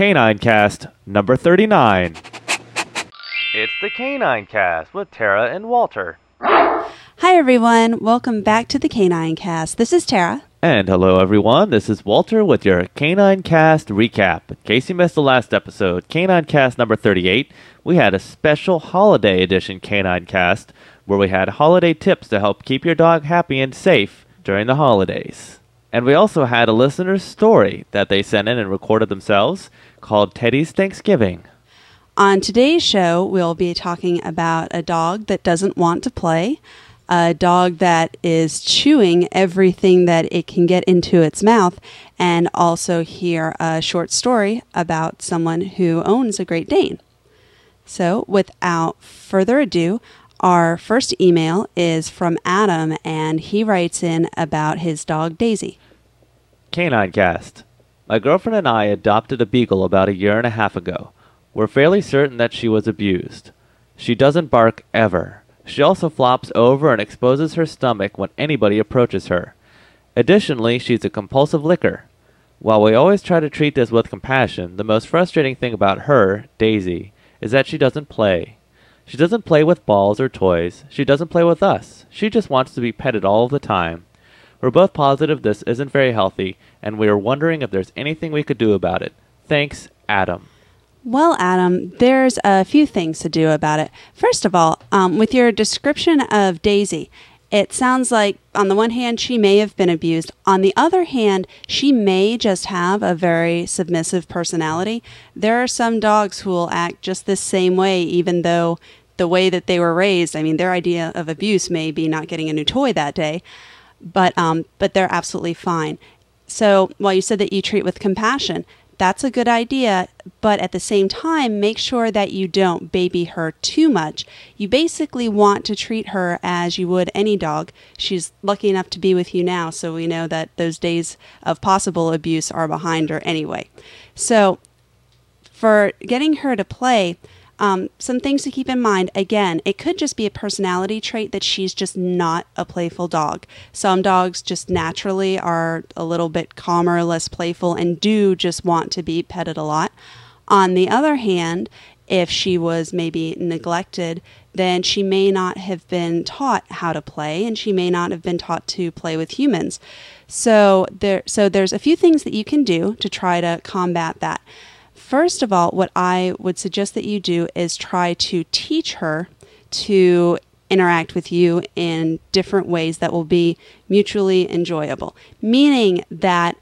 Canine Cast number 39. It's the Canine Cast with Tara and Walter. Hi, everyone. Welcome back to the Canine Cast. This is Tara. And hello, everyone. This is Walter with your Canine Cast recap. In case you missed the last episode, Canine Cast number 38, we had a special holiday edition Canine Cast where we had holiday tips to help keep your dog happy and safe during the holidays. And we also had a listener's story that they sent in and recorded themselves called Teddy's Thanksgiving. On today's show, we'll be talking about a dog that doesn't want to play, a dog that is chewing everything that it can get into its mouth, and also hear a short story about someone who owns a Great Dane. So, without further ado, our first email is from Adam, and he writes in about his dog Daisy. Canine Cast. My girlfriend and I adopted a beagle about a year and a half ago. We're fairly certain that she was abused. She doesn't bark ever. She also flops over and exposes her stomach when anybody approaches her. Additionally, she's a compulsive licker. While we always try to treat this with compassion, the most frustrating thing about her, Daisy, is that she doesn't play. She doesn't play with balls or toys. She doesn't play with us. She just wants to be petted all the time. We're both positive this isn't very healthy, and we are wondering if there's anything we could do about it. Thanks, Adam. Well, Adam, there's a few things to do about it. First of all, um, with your description of Daisy, it sounds like, on the one hand, she may have been abused. On the other hand, she may just have a very submissive personality. There are some dogs who will act just the same way, even though the way that they were raised. I mean, their idea of abuse may be not getting a new toy that day, but um, but they're absolutely fine. So while you said that you treat with compassion, that's a good idea, but at the same time, make sure that you don't baby her too much. You basically want to treat her as you would any dog. She's lucky enough to be with you now, so we know that those days of possible abuse are behind her anyway. So, for getting her to play, um, some things to keep in mind again, it could just be a personality trait that she's just not a playful dog. Some dogs just naturally are a little bit calmer, less playful, and do just want to be petted a lot. On the other hand, if she was maybe neglected, then she may not have been taught how to play and she may not have been taught to play with humans. So there so there's a few things that you can do to try to combat that. First of all, what I would suggest that you do is try to teach her to interact with you in different ways that will be mutually enjoyable. Meaning that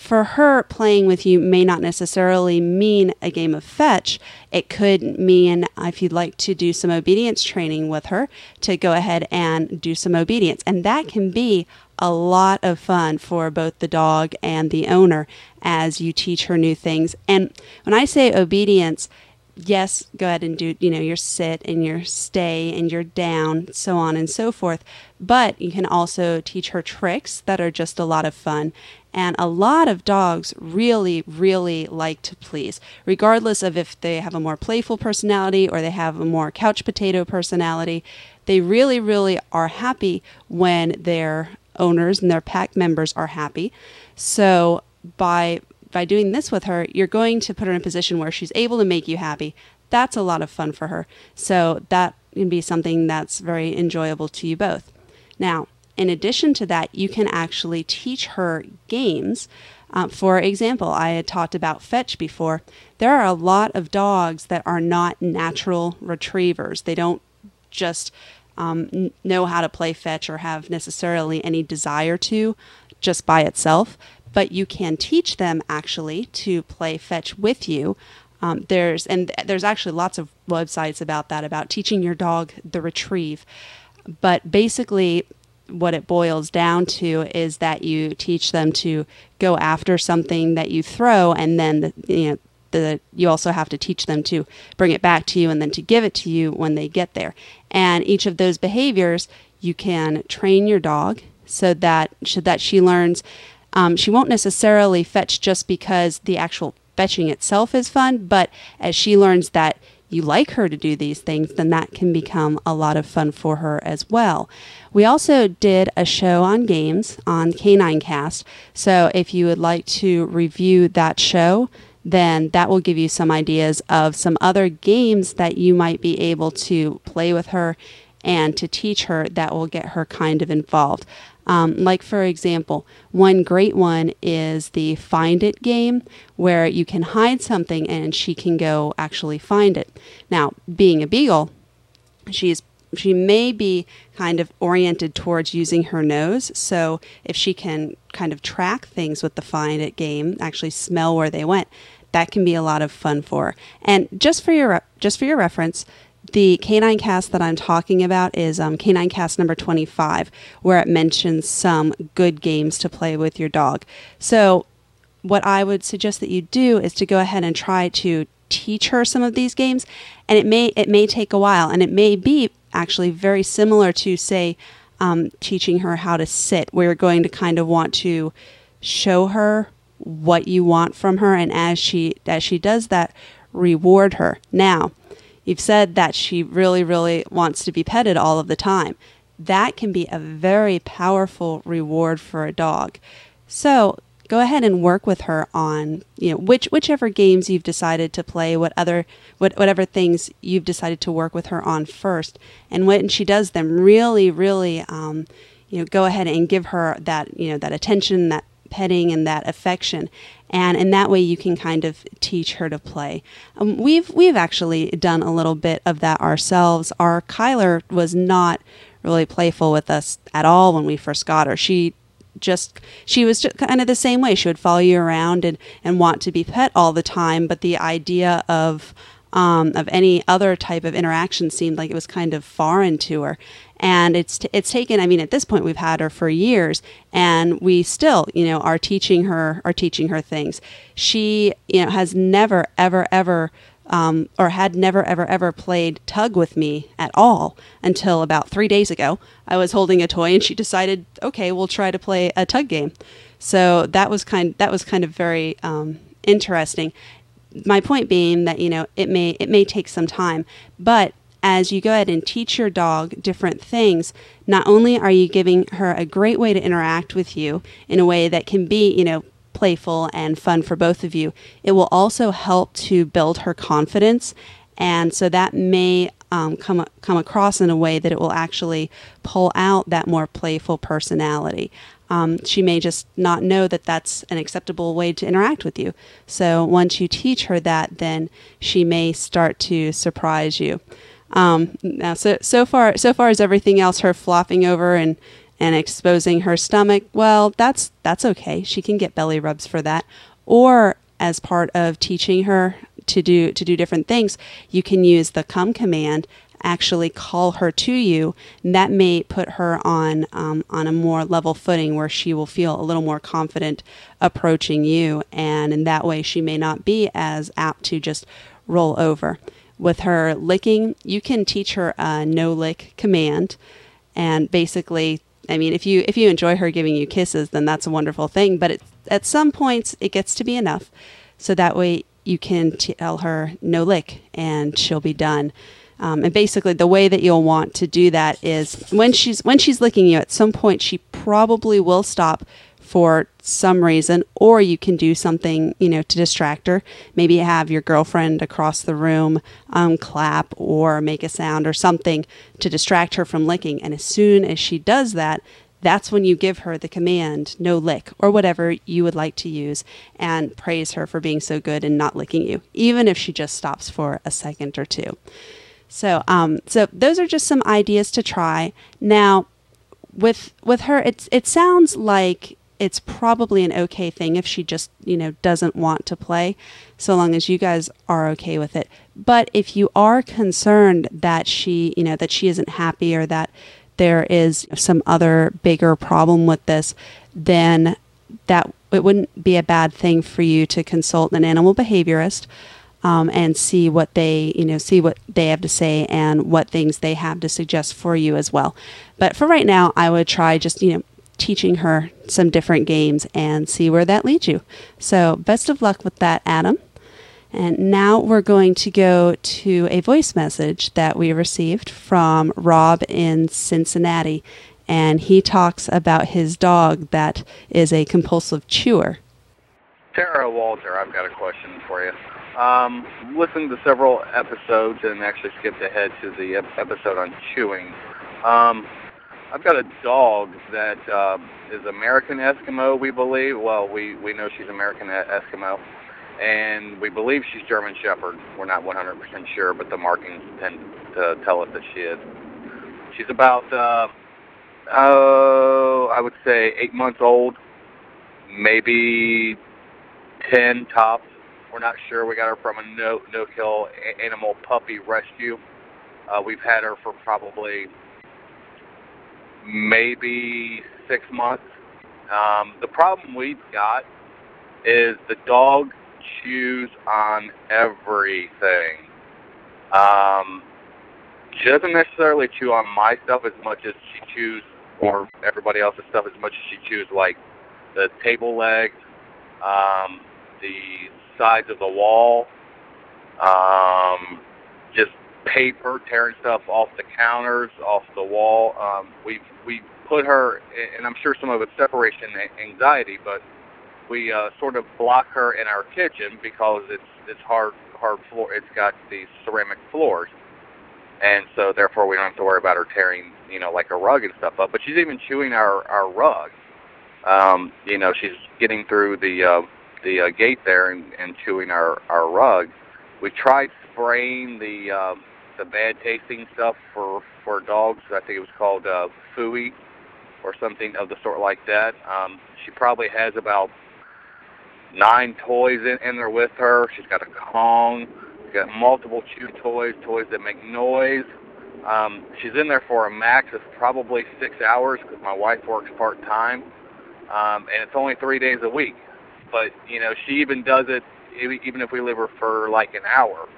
for her, playing with you may not necessarily mean a game of fetch. It could mean if you'd like to do some obedience training with her, to go ahead and do some obedience. And that can be a lot of fun for both the dog and the owner as you teach her new things. And when I say obedience, yes, go ahead and do, you know, your sit and your stay and your down, so on and so forth. But you can also teach her tricks that are just a lot of fun. And a lot of dogs really, really like to please, regardless of if they have a more playful personality or they have a more couch potato personality. They really, really are happy when their owners and their pack members are happy. So by by doing this with her, you're going to put her in a position where she's able to make you happy. That's a lot of fun for her. So that can be something that's very enjoyable to you both. Now, in addition to that, you can actually teach her games. Uh, for example, I had talked about fetch before. There are a lot of dogs that are not natural retrievers. They don't just um, know how to play fetch or have necessarily any desire to just by itself but you can teach them actually to play fetch with you. Um, there's and there's actually lots of websites about that about teaching your dog the retrieve. But basically, what it boils down to is that you teach them to go after something that you throw, and then the, you know the you also have to teach them to bring it back to you and then to give it to you when they get there. And each of those behaviors you can train your dog so that should that she learns um, she won't necessarily fetch just because the actual fetching itself is fun, but as she learns that you like her to do these things, then that can become a lot of fun for her as well. We also did a show on games on Canine Cast. So if you would like to review that show, then that will give you some ideas of some other games that you might be able to play with her and to teach her that will get her kind of involved. Um, like, for example, one great one is the Find It game, where you can hide something and she can go actually find it. Now, being a beagle, she's she may be kind of oriented towards using her nose. So if she can kind of track things with the Find It game, actually smell where they went, that can be a lot of fun for her. And just for your just for your reference, the canine cast that I'm talking about is um, canine cast number 25, where it mentions some good games to play with your dog. So, what I would suggest that you do is to go ahead and try to teach her some of these games, and it may it may take a while, and it may be actually very similar to say um, teaching her how to sit, where you're going to kind of want to show her what you want from her, and as she as she does that, reward her. Now You've said that she really, really wants to be petted all of the time. That can be a very powerful reward for a dog. So go ahead and work with her on you know which whichever games you've decided to play, what other what, whatever things you've decided to work with her on first, and when she does them, really, really. Um, you know, go ahead and give her that, you know, that attention, that petting and that affection and in that way you can kind of teach her to play. Um, we've we've actually done a little bit of that ourselves. Our Kyler was not really playful with us at all when we first got her. She just she was just kind of the same way. She would follow you around and and want to be pet all the time, but the idea of um, of any other type of interaction seemed like it was kind of foreign to her and it's t- it's taken. I mean, at this point, we've had her for years, and we still, you know, are teaching her are teaching her things. She, you know, has never ever ever. Um, or had never ever ever played tug with me at all until about three days ago. I was holding a toy and she decided, okay, we'll try to play a tug game. So that was kind that was kind of very um, interesting. My point being that you know it may it may take some time, but as you go ahead and teach your dog different things, not only are you giving her a great way to interact with you in a way that can be, you know, playful and fun for both of you, it will also help to build her confidence. And so that may um, come come across in a way that it will actually pull out that more playful personality. Um, she may just not know that that's an acceptable way to interact with you. So once you teach her that, then she may start to surprise you. Um, now, so so far, so far as everything else, her flopping over and and exposing her stomach, well, that's that's okay. She can get belly rubs for that. Or as part of teaching her to do to do different things, you can use the come command. Actually, call her to you. That may put her on um, on a more level footing where she will feel a little more confident approaching you, and in that way, she may not be as apt to just roll over with her licking, you can teach her a no lick command. And basically, I mean, if you if you enjoy her giving you kisses, then that's a wonderful thing. But it, at some points, it gets to be enough. So that way, you can tell her no lick, and she'll be done. Um, and basically, the way that you'll want to do that is when she's when she's licking you. At some point, she probably will stop for some reason, or you can do something, you know, to distract her. Maybe have your girlfriend across the room um, clap or make a sound or something to distract her from licking. And as soon as she does that, that's when you give her the command, no lick, or whatever you would like to use, and praise her for being so good and not licking you, even if she just stops for a second or two. So, um, so those are just some ideas to try. Now, with with her, it's it sounds like it's probably an okay thing if she just, you know, doesn't want to play, so long as you guys are okay with it. But if you are concerned that she, you know, that she isn't happy or that there is some other bigger problem with this, then that it wouldn't be a bad thing for you to consult an animal behaviorist um, and see what they, you know, see what they have to say and what things they have to suggest for you as well. But for right now, I would try just, you know, teaching her some different games and see where that leads you. So, best of luck with that, Adam. And now we're going to go to a voice message that we received from Rob in Cincinnati. And he talks about his dog that is a compulsive chewer. Tara Walter, I've got a question for you. Um, listened to several episodes and actually skipped ahead to the episode on chewing. Um, I've got a dog that uh, is American Eskimo, we believe. Well, we, we know she's American Eskimo. And we believe she's German Shepherd. We're not 100% sure, but the markings tend to tell us that she is. She's about, uh, oh, I would say eight months old, maybe 10 tops. We're not sure. We got her from a no no kill animal puppy rescue. Uh, we've had her for probably maybe six months. Um, the problem we've got is the dog chews on everything. Um, she doesn't necessarily chew on my stuff as much as she chews or everybody else's stuff as much as she chews like the table legs, um, the sides of the wall, um, just paper, tearing stuff off the counters, off the wall. Um, we we put her, and I'm sure some of it's separation anxiety, but we uh, sort of block her in our kitchen because it's it's hard hard floor. It's got these ceramic floors, and so therefore we don't have to worry about her tearing, you know, like a rug and stuff up. But she's even chewing our our rug. Um, you know, she's getting through the uh, the uh, gate there and, and chewing our our rug. We tried spraying the uh, the bad tasting stuff for for dogs. I think it was called uh, Fooey or something of the sort like that. Um, she probably has about nine toys in, in there with her. She's got a Kong. She's got multiple chew toys, toys that make noise. Um, she's in there for a max of probably six hours because my wife works part time, um, and it's only three days a week. But you know, she even does it even if we leave her for like an hour,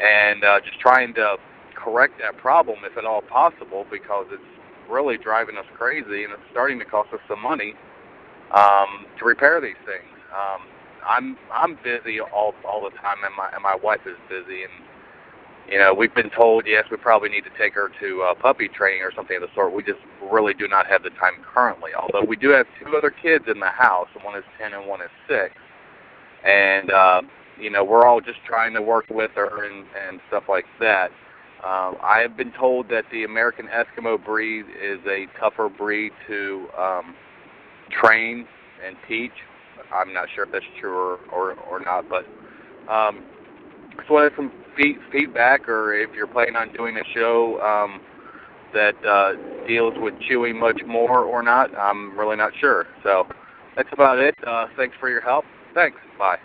and uh, just trying to correct that problem if at all possible because it's really driving us crazy and it's starting to cost us some money um, to repair these things. Um, I'm I'm busy all all the time, and my and my wife is busy, and you know we've been told yes we probably need to take her to uh, puppy training or something of the sort. We just really do not have the time currently. Although we do have two other kids in the house, one is ten and one is six, and uh, you know we're all just trying to work with her and and stuff like that. Um, I have been told that the American Eskimo breed is a tougher breed to um, train and teach. I'm not sure if that's true or, or, or not, but um, just wanted some feed, feedback, or if you're planning on doing a show um, that uh, deals with chewing much more or not, I'm really not sure. So that's about it. Uh, thanks for your help. Thanks. Bye.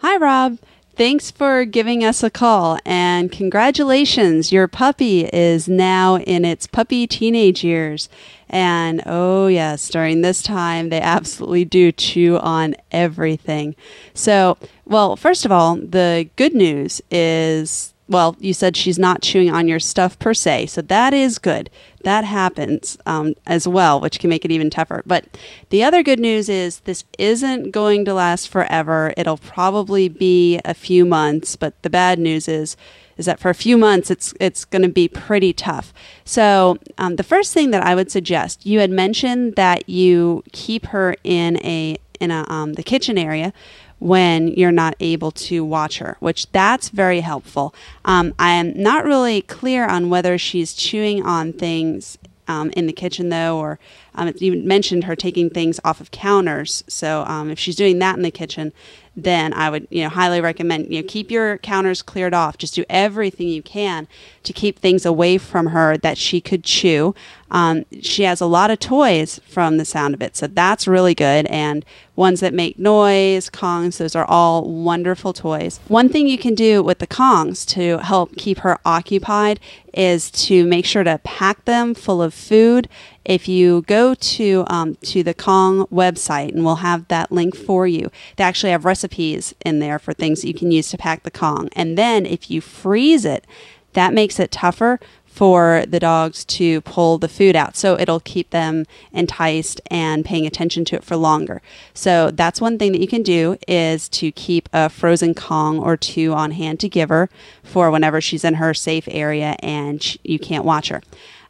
Hi, Rob. Thanks for giving us a call and congratulations. Your puppy is now in its puppy teenage years. And oh, yes, during this time, they absolutely do chew on everything. So, well, first of all, the good news is well, you said she's not chewing on your stuff per se, so that is good. That happens um, as well, which can make it even tougher. But the other good news is this isn't going to last forever. It'll probably be a few months, but the bad news is is that for a few months it's it's going to be pretty tough. So um, the first thing that I would suggest, you had mentioned that you keep her in a in a um, the kitchen area when you're not able to watch her, which that's very helpful. Um, I'm not really clear on whether she's chewing on things um, in the kitchen though, or um, you mentioned her taking things off of counters. So um, if she's doing that in the kitchen, then I would, you know, highly recommend, you know, keep your counters cleared off. Just do everything you can to keep things away from her that she could chew. Um, she has a lot of toys from the sound of it, so that's really good. And ones that make noise, Kongs, those are all wonderful toys. One thing you can do with the Kongs to help keep her occupied is to make sure to pack them full of food if you go to um, to the Kong website, and we'll have that link for you, they actually have recipes in there for things that you can use to pack the Kong. And then if you freeze it, that makes it tougher for the dogs to pull the food out. So it'll keep them enticed and paying attention to it for longer. So that's one thing that you can do is to keep a frozen Kong or two on hand to give her for whenever she's in her safe area and you can't watch her.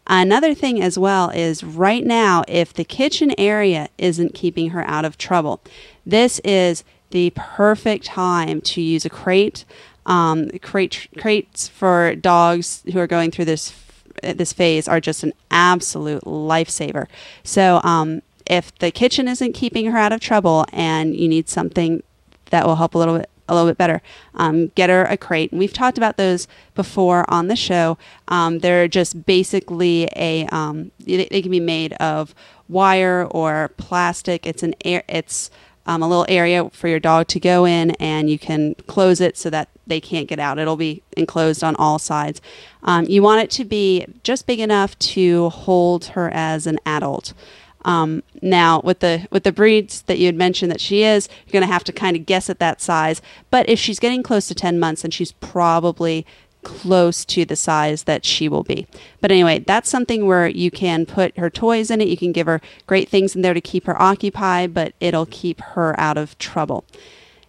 Another thing as well is right now, if the kitchen area isn't keeping her out of trouble, this is the perfect time to use a crate. Um, crate crates for dogs who are going through this this phase are just an absolute lifesaver. So um, if the kitchen isn't keeping her out of trouble and you need something that will help a little bit a little bit better. Um, get her a crate. And we've talked about those before on the show. Um, they're just basically a um, they, they, can be made of wire or plastic. It's an air. It's um, a little area for your dog to go in, and you can close it so that they can't get out. It'll be enclosed on all sides. Um, you want it to be just big enough to hold her as an adult. Um, now, with the with the breeds that you had mentioned that she is, you're going to have to kind of guess at that size. But if she's getting close to 10 months, then she's probably close to the size that she will be. But anyway, that's something where you can put her toys in it. You can give her great things in there to keep her occupied, but it'll keep her out of trouble.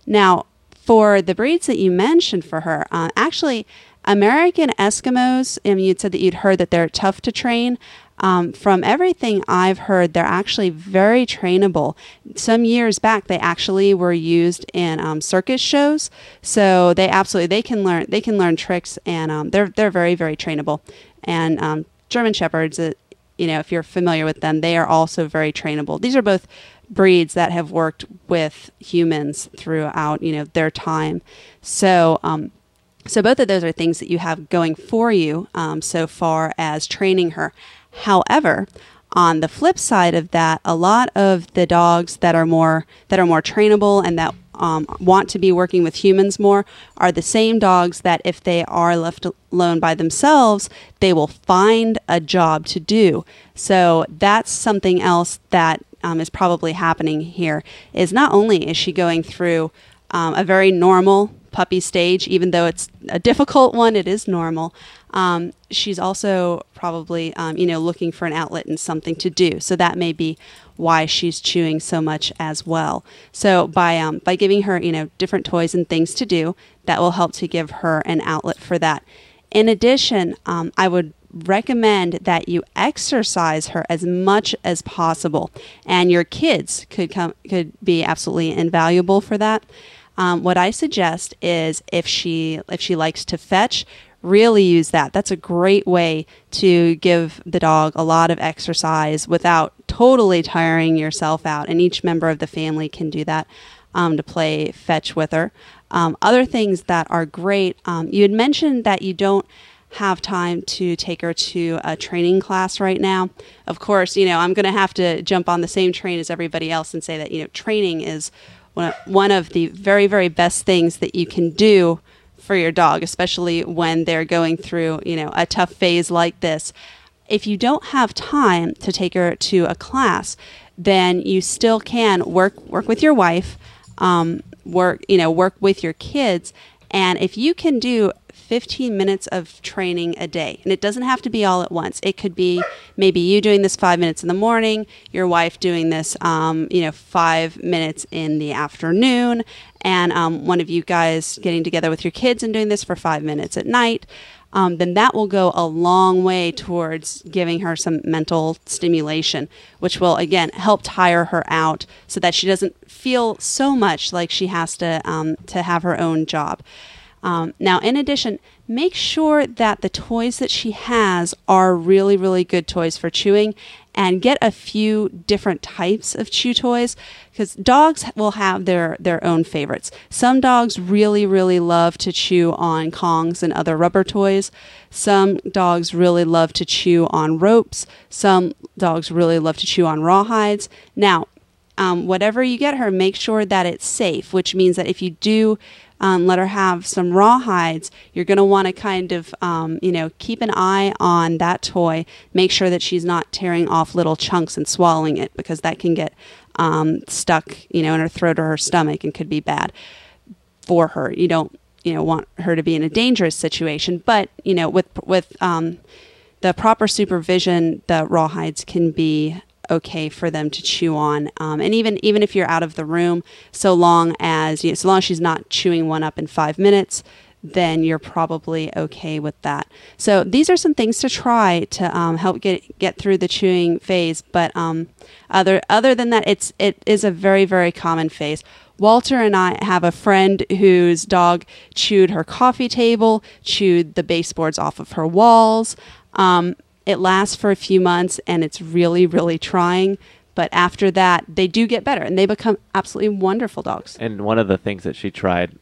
Now, for the breeds that you mentioned for her, uh, actually, American Eskimos, I mean, you'd said that you'd heard that they're tough to train. Um, from everything I've heard, they're actually very trainable. Some years back, they actually were used in um, circus shows, so they absolutely they can learn they can learn tricks, and um, they're they're very very trainable. And um, German shepherds, uh, you know, if you're familiar with them, they are also very trainable. These are both breeds that have worked with humans throughout you know their time. So um, so both of those are things that you have going for you um, so far as training her. However, on the flip side of that, a lot of the dogs that are more that are more trainable and that um, want to be working with humans more are the same dogs that if they are left alone by themselves, they will find a job to do. So that's something else that um, is probably happening here. Is not only is she going through um, a very normal puppy stage, even though it's a difficult one, it is normal. Um, she's also probably, um, you know, looking for an outlet and something to do. So that may be why she's chewing so much as well. So by um, by giving her, you know, different toys and things to do, that will help to give her an outlet for that. In addition, um, I would recommend that you exercise her as much as possible, and your kids could come could be absolutely invaluable for that. Um, what I suggest is if she if she likes to fetch, really use that. That's a great way to give the dog a lot of exercise without totally tiring yourself out. And each member of the family can do that um, to play fetch with her. Um, other things that are great, um, you had mentioned that you don't have time to take her to a training class right now. Of course, you know, I'm going to have to jump on the same train as everybody else and say that, you know, training is one of the very, very best things that you can do for your dog, especially when they're going through, you know, a tough phase like this. If you don't have time to take her to a class, then you still can work work with your wife, um, work you know work with your kids, and if you can do 15 minutes of training a day. And it doesn't have to be all at once. It could be maybe you doing this five minutes in the morning, your wife doing this, um, you know, five minutes in the afternoon, and um, one of you guys getting together with your kids and doing this for five minutes at night. Um, then that will go a long way towards giving her some mental stimulation, which will again help tire her out so that she doesn't feel so much like she has to um, to have her own job. Um, now, in addition, make sure that the toys that she has are really, really good toys for chewing and get a few different types of chew toys because dogs will have their, their own favorites. Some dogs really, really love to chew on Kongs and other rubber toys. Some dogs really love to chew on ropes. Some dogs really love to chew on rawhides. Now, um, whatever you get her, make sure that it's safe, which means that if you do um, let her have some raw hides. You're going to want to kind of, um, you know, keep an eye on that toy. Make sure that she's not tearing off little chunks and swallowing it because that can get um, stuck, you know, in her throat or her stomach and could be bad for her. You don't, you know, want her to be in a dangerous situation, but you know, with with um, the proper supervision, the raw hides can be okay for them to chew on. Um, and even even if you're out of the room, so long as you know, so long as she's not chewing one up in five minutes, then you're probably okay with that. So these are some things to try to um, help get get through the chewing phase. But um, other other than that, it's it is a very very common phase. Walter and I have a friend whose dog chewed her coffee table, chewed the baseboards off of her walls. Um, it lasts for a few months and it's really, really trying. But after that, they do get better and they become absolutely wonderful dogs. And one of the things that she tried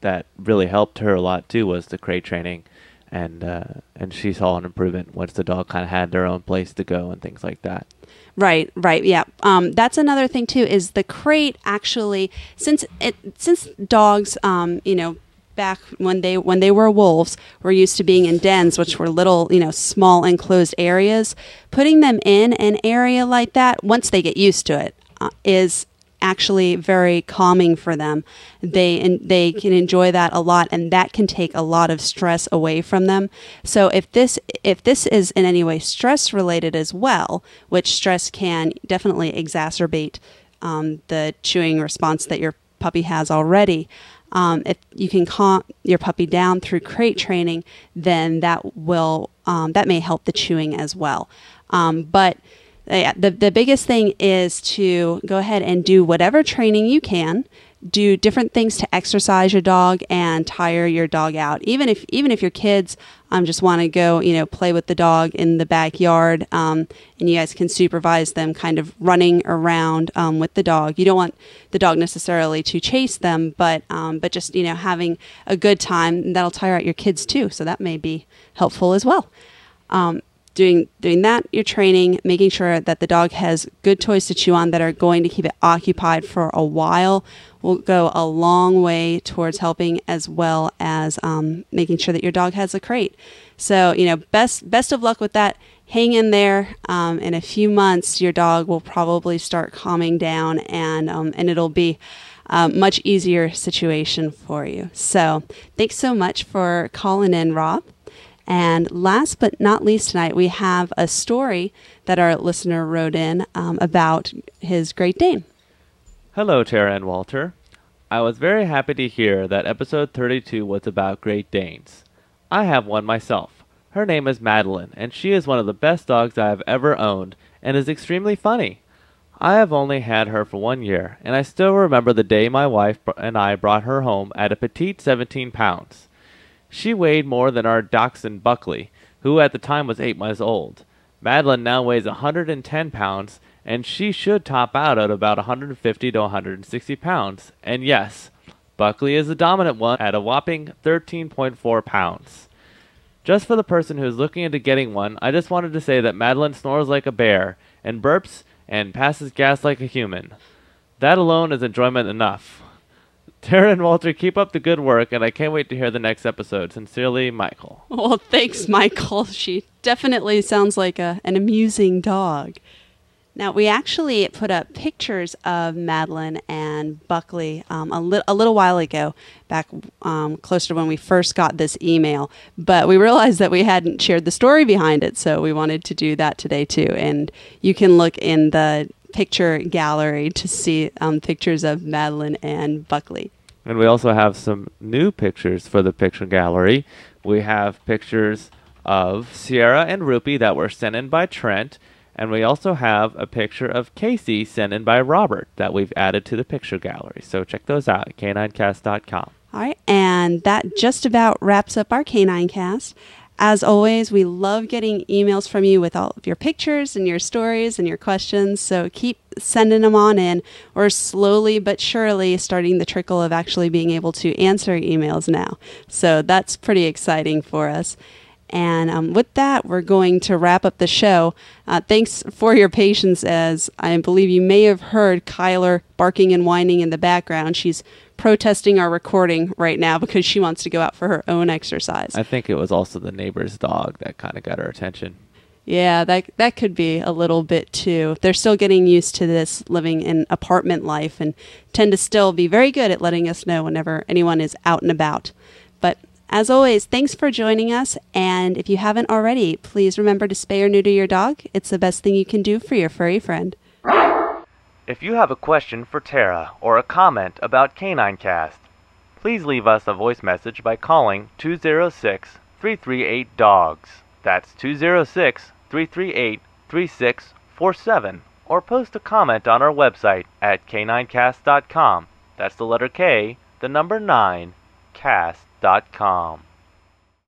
that really helped her a lot too was the crate training, and uh, and she saw an improvement once the dog kind of had their own place to go and things like that. Right, right, yeah. Um, that's another thing too. Is the crate actually since it since dogs, um, you know, back when they when they were wolves were used to being in dens which were little you know small enclosed areas. Putting them in an area like that once they get used to it uh, is actually very calming for them. They and they can enjoy that a lot and that can take a lot of stress away from them. So if this if this is in any way stress related as well which stress can definitely exacerbate um, the chewing response that your puppy has already um, if you can calm your puppy down through crate training, then that will um, that may help the chewing as well. Um, but uh, the the biggest thing is to go ahead and do whatever training you can do different things to exercise your dog and tire your dog out. Even if even if your kids um, just want to go, you know, play with the dog in the backyard, um, and you guys can supervise them, kind of running around um, with the dog. You don't want the dog necessarily to chase them, but um, but just you know having a good time. That'll tire out your kids too, so that may be helpful as well. Um, doing doing that you're training making sure that the dog has good toys to chew on that are going to keep it occupied for a while will go a long way towards helping as well as um, making sure that your dog has a crate. So you know best best of luck with that. Hang in there. Um, in a few months your dog will probably start calming down and um, and it'll be a much easier situation for you. So thanks so much for calling in rob and last but not least, tonight we have a story that our listener wrote in um, about his Great Dane. Hello, Tara and Walter. I was very happy to hear that episode 32 was about Great Danes. I have one myself. Her name is Madeline, and she is one of the best dogs I have ever owned and is extremely funny. I have only had her for one year, and I still remember the day my wife and I brought her home at a petite 17 pounds. She weighed more than our dachshund Buckley, who at the time was eight months old. Madeline now weighs 110 pounds, and she should top out at about 150 to 160 pounds. And yes, Buckley is the dominant one at a whopping 13.4 pounds. Just for the person who is looking into getting one, I just wanted to say that Madeline snores like a bear, and burps and passes gas like a human. That alone is enjoyment enough. Tara and Walter, keep up the good work, and I can't wait to hear the next episode. Sincerely, Michael. Well, thanks, Michael. She definitely sounds like a, an amusing dog. Now, we actually put up pictures of Madeline and Buckley um, a, li- a little while ago, back um, closer to when we first got this email. But we realized that we hadn't shared the story behind it, so we wanted to do that today too. And you can look in the picture gallery to see um, pictures of Madeline and Buckley. And we also have some new pictures for the picture gallery. We have pictures of Sierra and Rupee that were sent in by Trent. And we also have a picture of Casey sent in by Robert that we've added to the picture gallery. So check those out at k9cast.com. All right, and that just about wraps up our Canine Cast. As always, we love getting emails from you with all of your pictures and your stories and your questions. So keep sending them on in. We're slowly but surely starting the trickle of actually being able to answer emails now. So that's pretty exciting for us. And um, with that, we're going to wrap up the show. Uh, thanks for your patience, as I believe you may have heard Kyler barking and whining in the background. She's protesting our recording right now because she wants to go out for her own exercise. I think it was also the neighbor's dog that kind of got her attention. Yeah, that that could be a little bit too. They're still getting used to this living in apartment life and tend to still be very good at letting us know whenever anyone is out and about. But as always, thanks for joining us. And if you haven't already, please remember to spay or neuter your dog. It's the best thing you can do for your furry friend. If you have a question for Tara or a comment about Canine Cast, please leave us a voice message by calling 206 338 DOGS. That's 206 338 3647. Or post a comment on our website at k9cast.com. That's the letter K, the number 9, cast.com.